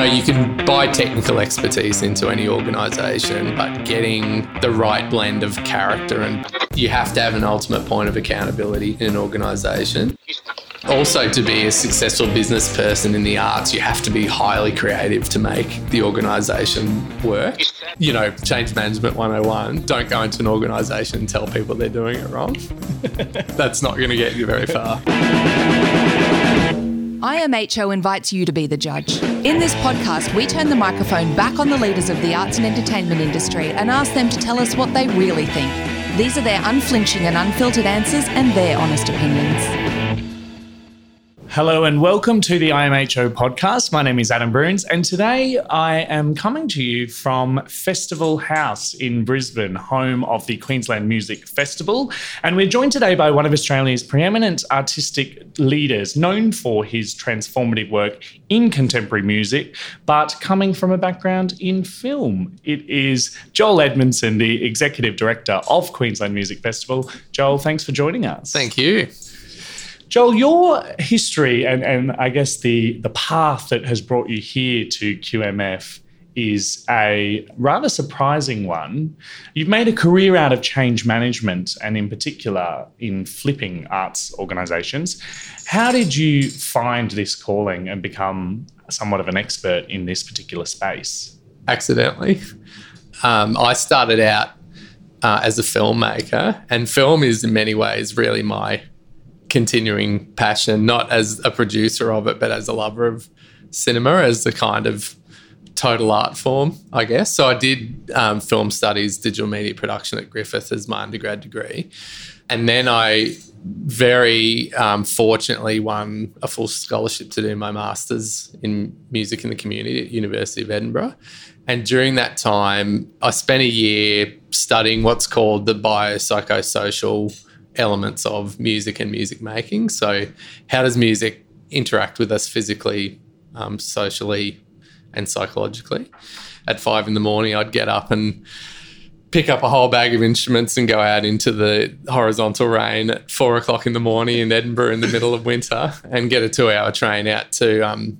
know, you can buy technical expertise into any organisation, but getting the right blend of character and you have to have an ultimate point of accountability in an organisation. Also, to be a successful business person in the arts, you have to be highly creative to make the organisation work. You know, change management 101 don't go into an organisation and tell people they're doing it wrong. That's not going to get you very far. IMHO invites you to be the judge. In this podcast, we turn the microphone back on the leaders of the arts and entertainment industry and ask them to tell us what they really think. These are their unflinching and unfiltered answers and their honest opinions. Hello and welcome to the IMHO podcast. My name is Adam Bruns, and today I am coming to you from Festival House in Brisbane, home of the Queensland Music Festival. And we're joined today by one of Australia's preeminent artistic leaders, known for his transformative work in contemporary music, but coming from a background in film. It is Joel Edmondson, the Executive Director of Queensland Music Festival. Joel, thanks for joining us. Thank you. Joel, your history and, and I guess the, the path that has brought you here to QMF is a rather surprising one. You've made a career out of change management and, in particular, in flipping arts organisations. How did you find this calling and become somewhat of an expert in this particular space? Accidentally. Um, I started out uh, as a filmmaker, and film is in many ways really my continuing passion, not as a producer of it, but as a lover of cinema, as the kind of total art form, I guess. So I did um, film studies, digital media production at Griffith as my undergrad degree. And then I very um, fortunately won a full scholarship to do my master's in music in the community at University of Edinburgh. And during that time, I spent a year studying what's called the biopsychosocial elements of music and music making. So, how does music interact with us physically, um, socially, and psychologically? At five in the morning, I'd get up and pick up a whole bag of instruments and go out into the horizontal rain at four o'clock in the morning in Edinburgh in the middle of winter and get a two-hour train out to um,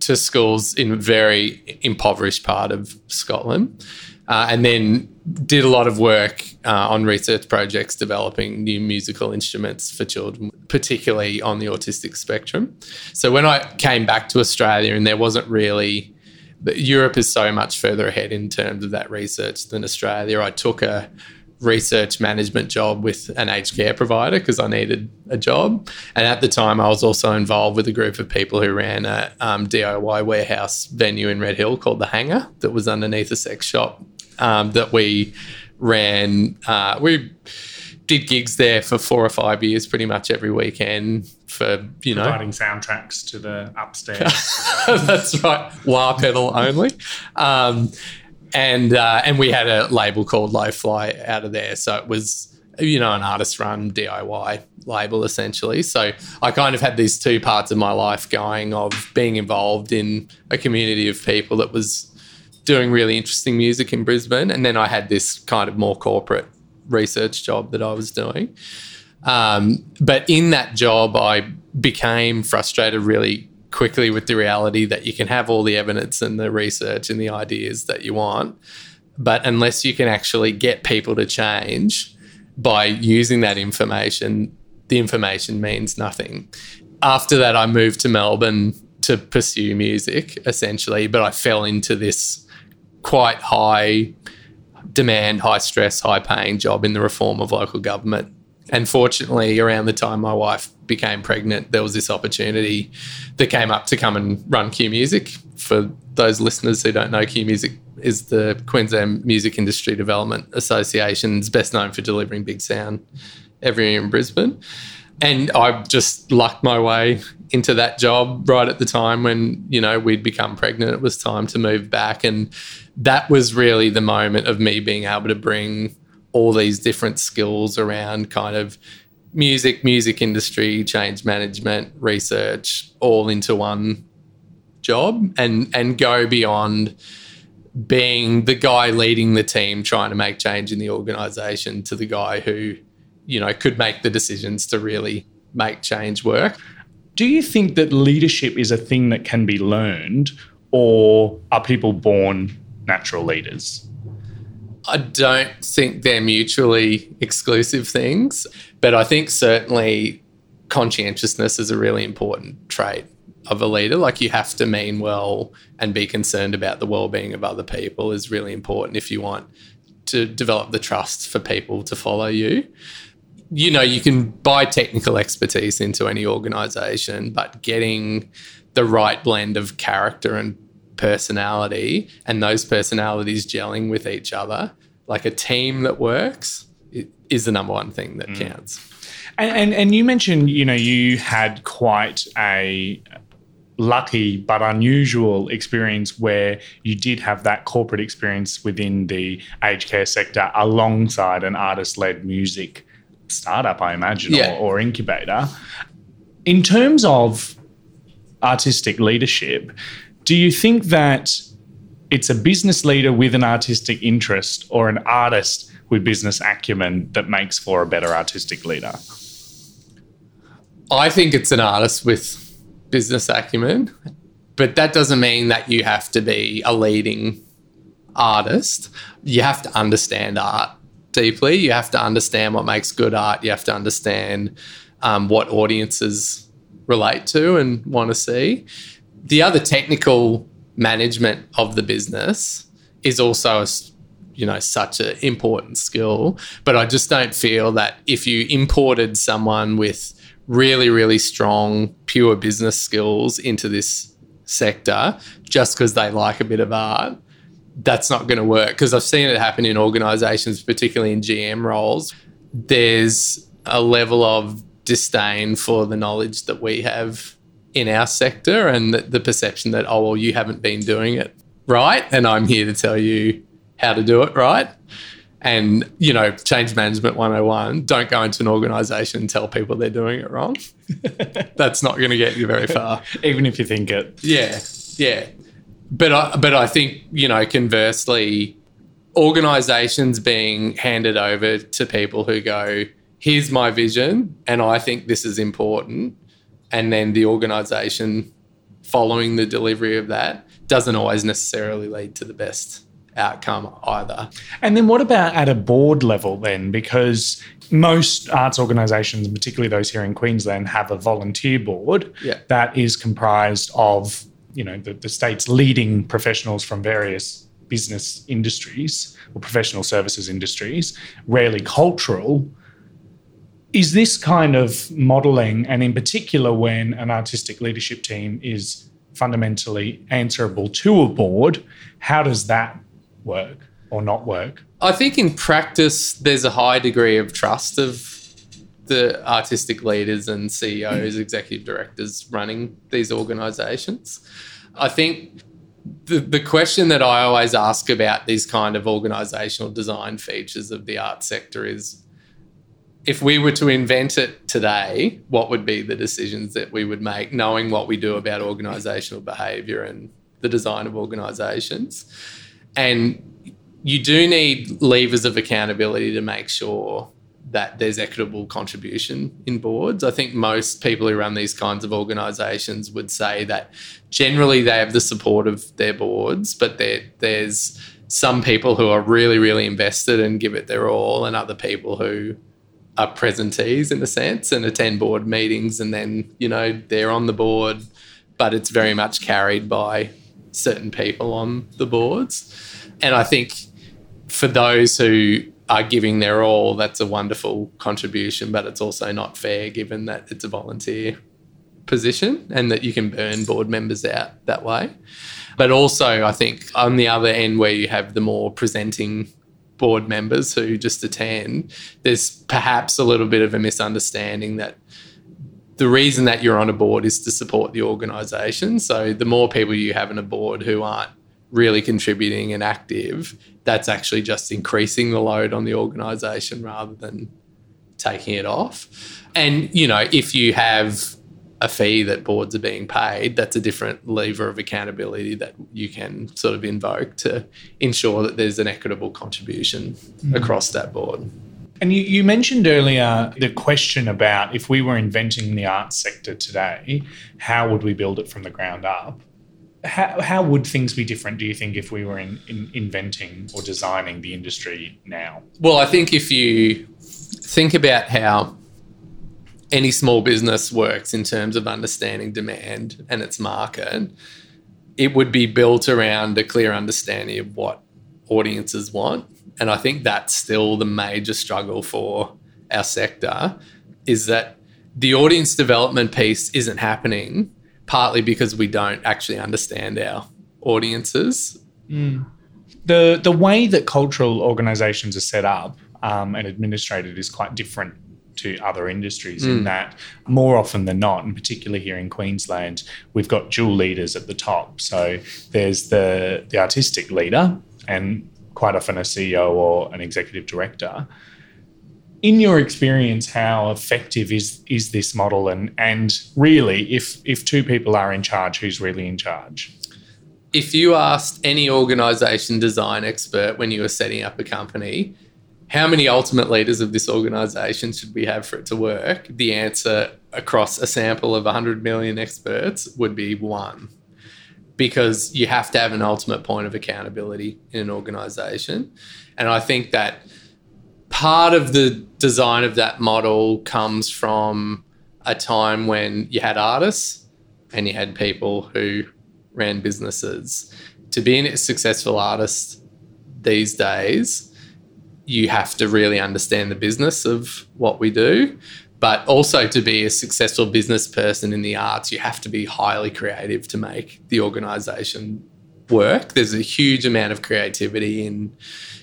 to schools in a very impoverished part of Scotland uh, and then did a lot of work uh, on research projects developing new musical instruments for children, particularly on the autistic spectrum. So when I came back to Australia, and there wasn't really, Europe is so much further ahead in terms of that research than Australia. I took a research management job with an aged care provider because I needed a job. And at the time, I was also involved with a group of people who ran a um, DIY warehouse venue in Red Hill called The Hangar that was underneath a sex shop um, that we ran. Uh, we did gigs there for four or five years, pretty much every weekend for you know providing soundtracks to the upstairs. That's right, wah pedal only. Um, and uh, and we had a label called Low Fly out of there, so it was you know an artist run DIY label essentially. So I kind of had these two parts of my life going of being involved in a community of people that was doing really interesting music in Brisbane. And then I had this kind of more corporate research job that I was doing. Um, but in that job, I became frustrated really quickly with the reality that you can have all the evidence and the research and the ideas that you want. But unless you can actually get people to change by using that information, the information means nothing. After that, I moved to Melbourne to pursue music essentially, but I fell into this quite high demand, high stress, high paying job in the reform of local government. And fortunately, around the time my wife became pregnant, there was this opportunity that came up to come and run Q Music. For those listeners who don't know, Q Music is the Queensland Music Industry Development Association's best known for delivering BIGSOUND everywhere in Brisbane. And I just lucked my way into that job right at the time when, you know, we'd become pregnant. It was time to move back. And that was really the moment of me being able to bring all these different skills around kind of music, music industry, change management, research, all into one job and and go beyond being the guy leading the team trying to make change in the organization to the guy who you know could make the decisions to really make change work. Do you think that leadership is a thing that can be learned or are people born natural leaders? I don't think they're mutually exclusive things, but I think certainly conscientiousness is a really important trait of a leader. Like you have to mean well and be concerned about the well-being of other people is really important if you want to develop the trust for people to follow you. You know, you can buy technical expertise into any organization, but getting the right blend of character and personality and those personalities gelling with each other, like a team that works, is the number one thing that mm. counts. And, and, and you mentioned, you know, you had quite a lucky but unusual experience where you did have that corporate experience within the aged care sector alongside an artist-led music startup, I imagine, yeah. or, or incubator. In terms of artistic leadership, do you think that it's a business leader with an artistic interest or an artist with business acumen that makes for a better artistic leader? I think it's an artist with business acumen, but that doesn't mean that you have to be a leading artist. You have to understand art deeply. You have to understand what makes good art. You have to understand um, what audiences relate to and want to see. The other technical management of the business is also a, you know such an important skill but i just don't feel that if you imported someone with really, really strong, pure business skills into this sector just because they like a bit of art, that's not going to work. Because I've seen it happen in organizations, particularly in GM roles. There's a level of disdain for the knowledge that we have in our sector and the, the perception that, oh, well, you haven't been doing it right. And I'm here to tell you how to do it right. And you know change management 101 don't go into an organization and tell people they're doing it wrong. That's not going to get you very far. Even if you think it. Yeah yeah. But I, but I think you know conversely organizations being handed over to people who go here's my vision and I think this is important and then the organization following the delivery of that doesn't always necessarily lead to the best outcome either. And then what about at a board level then? Because most arts organisations, particularly those here in Queensland, have a volunteer board yeah. that is comprised of you know the, the state's leading professionals from various business industries or professional services industries, rarely cultural. Is this kind of modelling, and in particular when an artistic leadership team is fundamentally answerable to a board, how does that work or not work? I think in practice, there's a high degree of trust of the artistic leaders and CEOs, executive directors running these organizations. I think the, the question that I always ask about these kind of organizational design features of the art sector is if we were to invent it today, what would be the decisions that we would make, knowing what we do about organizational behavior and the design of organizations? And you do need levers of accountability to make sure that there's equitable contribution in boards. I think most people who run these kinds of organisations would say that generally they have the support of their boards, but there's some people who are really, really invested and give it their all, and other people who are presentees in a sense and attend board meetings, and then you know they're on the board, but it's very much carried by certain people on the boards. And I think for those who are giving their all, that's a wonderful contribution, but it's also not fair given that it's a volunteer position and that you can burn board members out that way. But also, I think on the other end, where you have the more presenting board members who just attend, there's perhaps a little bit of a misunderstanding that the reason that you're on a board is to support the organisation. So the more people you have on a board who aren't really contributing and active, that's actually just increasing the load on the organisation rather than taking it off. And you know, if you have a fee that boards are being paid, that's a different lever of accountability that you can sort of invoke to ensure that there's an equitable contribution mm. across that board. And you, you, mentioned earlier the question about if we were inventing the arts sector today, how would we build it from the ground up? how, how would things be different, do you think, if we were in, in inventing or designing the industry now? Well, I think if you think about how any small business works in terms of understanding demand and its market, it would be built around a clear understanding of what audiences want. And I think that's still the major struggle for our sector is that the audience development piece isn't happening partly because we don't actually understand our audiences. Mm. The the way that cultural organisations are set up um, and administrated is quite different to other industries mm. in that more often than not, and particularly here in Queensland, we've got dual leaders at the top. So there's the the artistic leader and quite often a CEO or an executive director. In your experience, how effective is is this model and and really if if two people are in charge, who's really in charge? If you asked any organization design expert when you were setting up a company, how many ultimate leaders of this organization should we have for it to work? The answer across a sample of 100 million experts would be one. Because you have to have an ultimate point of accountability in an organization. And I think that part of the design of that model comes from a time when you had artists and you had people who ran businesses. To be a successful artist these days, you have to really understand the business of what we do. But also to be a successful business person in the arts, you have to be highly creative to make the organization work. There's a huge amount of creativity in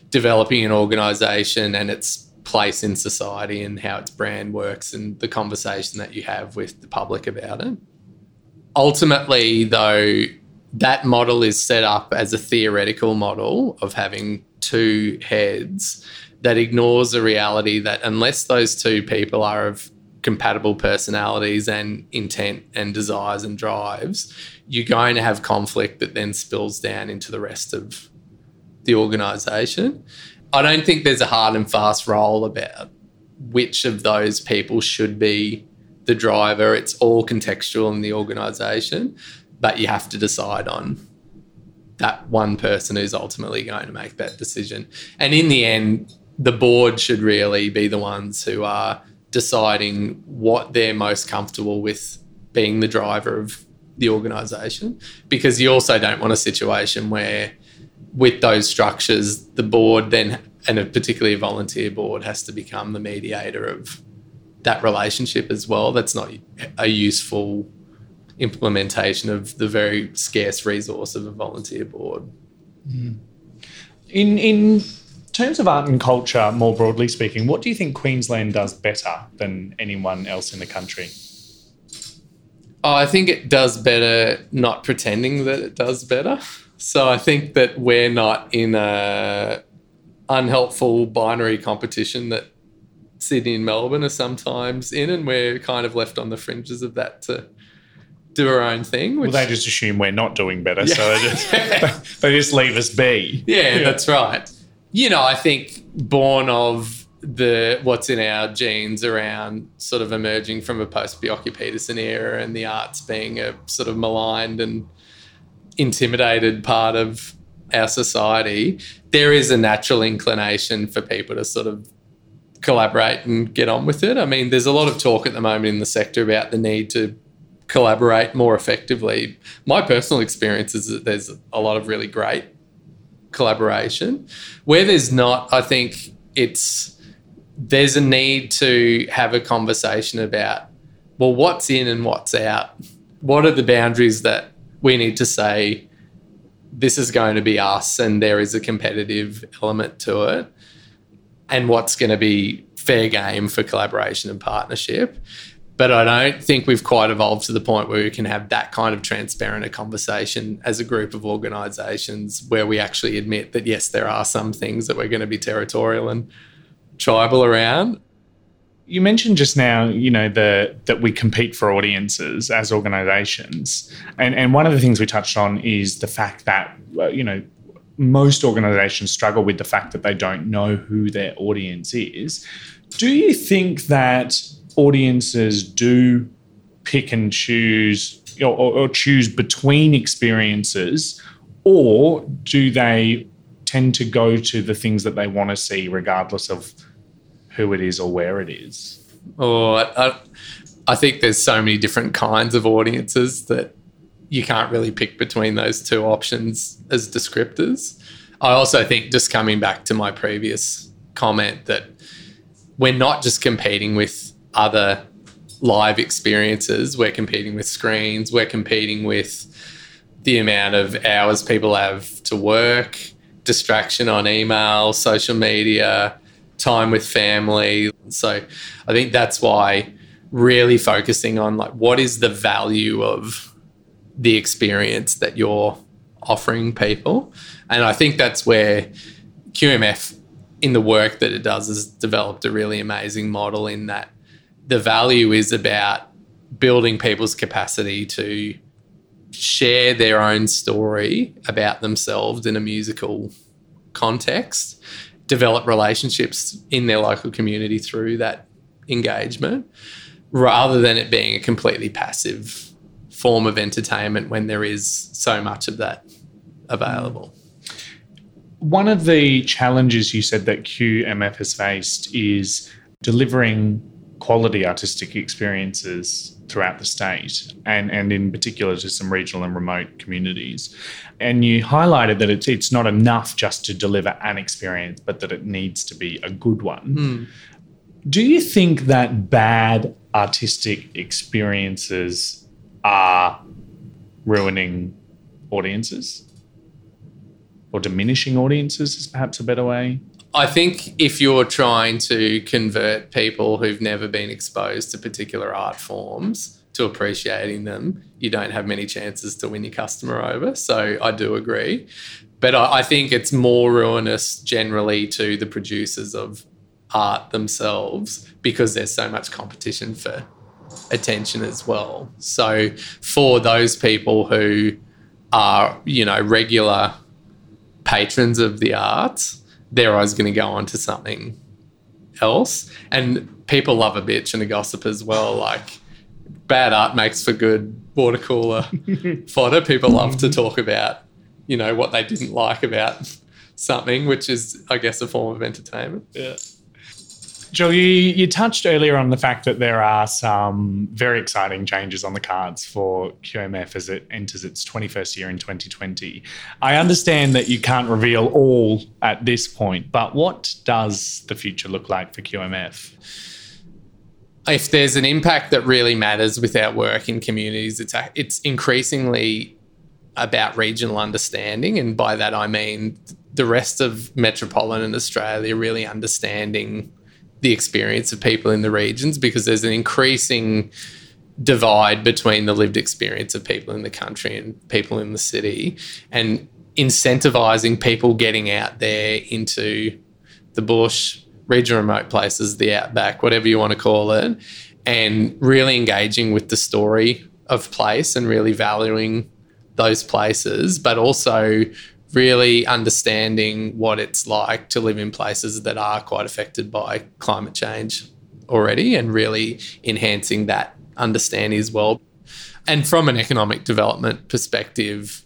developing an organization and its place in society and how its brand works and the conversation that you have with the public about it. Ultimately, though, that model is set up as a theoretical model of having two heads that ignores the reality that unless those two people are of compatible personalities and intent and desires and drives, you're going to have conflict that then spills down into the rest of the organization. I don't think there's a hard and fast role about which of those people should be the driver. It's all contextual in the organization, but you have to decide on that one person who's ultimately going to make that decision. And in the end, the board should really be the ones who are deciding what they're most comfortable with being the driver of the organization because you also don't want a situation where with those structures the board then and a particularly a volunteer board has to become the mediator of that relationship as well that's not a useful implementation of the very scarce resource of a volunteer board. Mm. In in terms of art and culture, more broadly speaking, what do you think Queensland does better than anyone else in the country? Oh, I think it does better not pretending that it does better. So I think that we're not in a unhelpful binary competition that Sydney and Melbourne are sometimes in, and we're kind of left on the fringes of that to do our own thing. Which, well, they just assume we're not doing better, yeah. so they just, they just leave us be. Yeah, yeah, that's right. You know, I think born of the what's in our genes around sort of emerging from a post Bjelke Petersen era and the arts being a sort of maligned and intimidated part of our society, there is a natural inclination for people to sort of collaborate and get on with it. I mean, there's a lot of talk at the moment in the sector about the need to collaborate more effectively. My personal experience is that there's a lot of really great collaboration. Where there's not, I think it's there's a need to have a conversation about well, what's in and what's out. What are the boundaries that we need to say this is going to be us and there is a competitive element to it? And what's going to be fair game for collaboration and partnership? But I don't think we've quite evolved to the point where we can have that kind of transparent a conversation as a group of organisations where we actually admit that, yes, there are some things that we're going to be territorial and tribal around. You mentioned just now, you know, the that we compete for audiences as organisations, and and one of the things we touched on is the fact that you know most organisations struggle with the fact that they don't know who their audience is. Do you think that audiences do pick and choose or, or choose between experiences, or do they tend to go to the things that they want to see, regardless of who it is or where it is? Oh, or I, I think there's so many different kinds of audiences that you can't really pick between those two options as descriptors. I also think, just coming back to my previous comment, that we're not just competing with other live experiences, we're competing with screens, we're competing with the amount of hours people have to work, distraction on email, social media, time with family. So I think that's why really focusing on like what is the value of the experience that you're offering people. And I think that's where QMF in the work that it does has developed a really amazing model in that the value is about building people's capacity to share their own story about themselves in a musical context, develop relationships in their local community through that engagement, rather than it being a completely passive form of entertainment when there is so much of that available. One of the challenges you said that QMF has faced is delivering quality artistic experiences throughout the state and, and in particular to some regional and remote communities. And you highlighted that it's, it's not enough just to deliver an experience, but that it needs to be a good one. Mm. Do you think that bad artistic experiences are ruining audiences? Or diminishing audiences is perhaps a better way? I think if you're trying to convert people who've never been exposed to particular art forms to appreciating them, you don't have many chances to win your customer over. So I do agree. But I, I think it's more ruinous generally to the producers of art themselves because there's so much competition for attention as well. So for those people who are, you know, regular patrons of the arts, they're always going to go on to something else. And people love a bitch and a gossip as well. Like bad art makes for good water cooler fodder. People love to talk about, you know, what they didn't like about something, which is, I guess, a form of entertainment. Yeah. Joel, you, you touched earlier on the fact that there are some very exciting changes on the cards for QMF as it enters its 21st year in 2020. I understand that you can't reveal all at this point, but what does the future look like for QMF? If there's an impact that really matters with our work in communities, it's, it's increasingly about regional understanding. And by that, I mean the rest of metropolitan Australia really understanding the experience of people in the regions because there's an increasing divide between the lived experience of people in the country and people in the city and incentivizing people getting out there into the bush regional remote places the outback whatever you want to call it and really engaging with the story of place and really valuing those places but also really understanding what it's like to live in places that are quite affected by climate change already and really enhancing that understanding as well. And from an economic development perspective,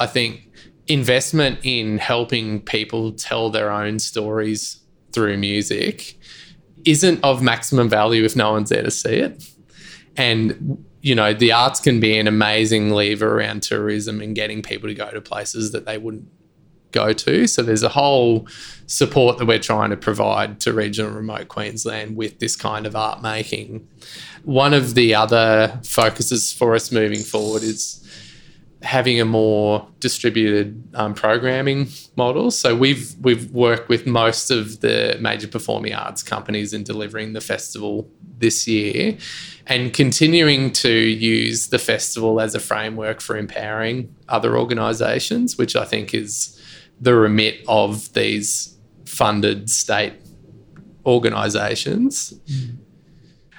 I think investment in helping people tell their own stories through music isn't of maximum value if no one's there to see it. And you know, the arts can be an amazing lever around tourism and getting people to go to places that they wouldn't go to. So there's a whole support that we're trying to provide to regional remote Queensland with this kind of art making. One of the other focuses for us moving forward is having a more distributed um, programming model. So we've we've worked with most of the major performing arts companies in delivering the festival this year and continuing to use the festival as a framework for empowering other organisations, which I think is the remit of these funded state organisations. Mm.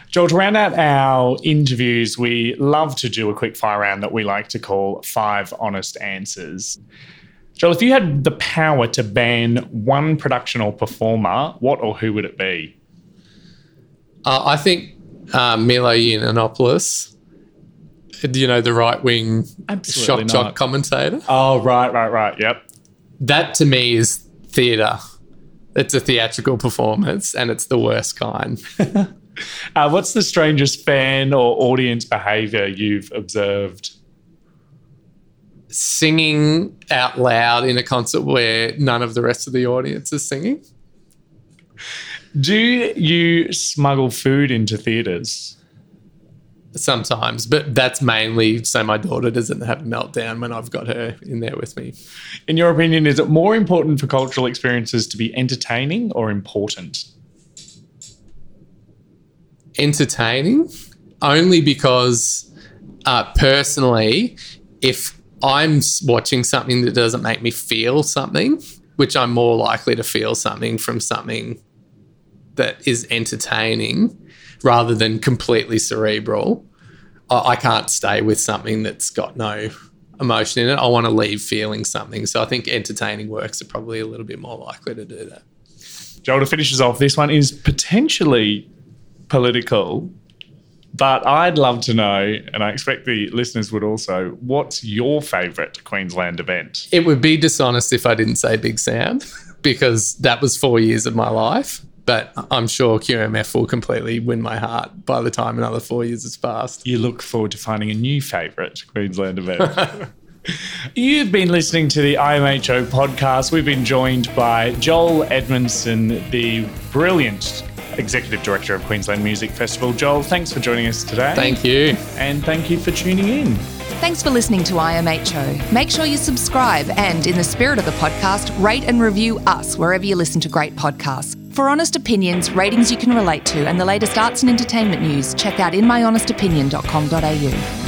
Joel, to round out our interviews, we love to do a quick fire round that we like to call five honest answers. Joel, if you had the power to ban one production or performer, what or who would it be? Uh, I think uh, Milo Yiannopoulos, Do you know the right wing Absolutely shock jock commentator? Oh, right, right, right. Yep. That to me is theatre. It's a theatrical performance, and it's the worst kind. Uh, what's the strangest fan or audience behavior you've observed? Singing out loud in a concert where none of the rest of the audience is singing. Do you smuggle food into theatres? Sometimes, but that's mainly so my daughter doesn't have a meltdown when I've got her in there with me. In your opinion, is it more important for cultural experiences to be entertaining or important? Entertaining only because uh, personally, if I'm watching something that doesn't make me feel something, which I'm more likely to feel something from something that is entertaining rather than completely cerebral, I, I can't stay with something that's got no emotion in it. I want to leave feeling something. So I think entertaining works are probably a little bit more likely to do that. Joel, to finish us off, this one is potentially political, but I'd love to know, and I expect the listeners would also, what's your favourite Queensland event? It would be dishonest if I didn't say BIGSOUND, because that was four years of my life. But I'm sure QMF will completely win my heart by the time another four years has passed. You look forward to finding a new favourite Queensland event. You've been listening to the IMHO podcast. We've been joined by Joel Edmondson, the brilliant Executive Director of Queensland Music Festival. Joel, thanks for joining us today. Thank you. And thank you for tuning in. Thanks for listening to IMHO. Make sure you subscribe and, in the spirit of the podcast, rate and review us wherever you listen to great podcasts. For honest opinions, ratings you can relate to, and the latest arts and entertainment news, check out inmyhonestopinion.com.au.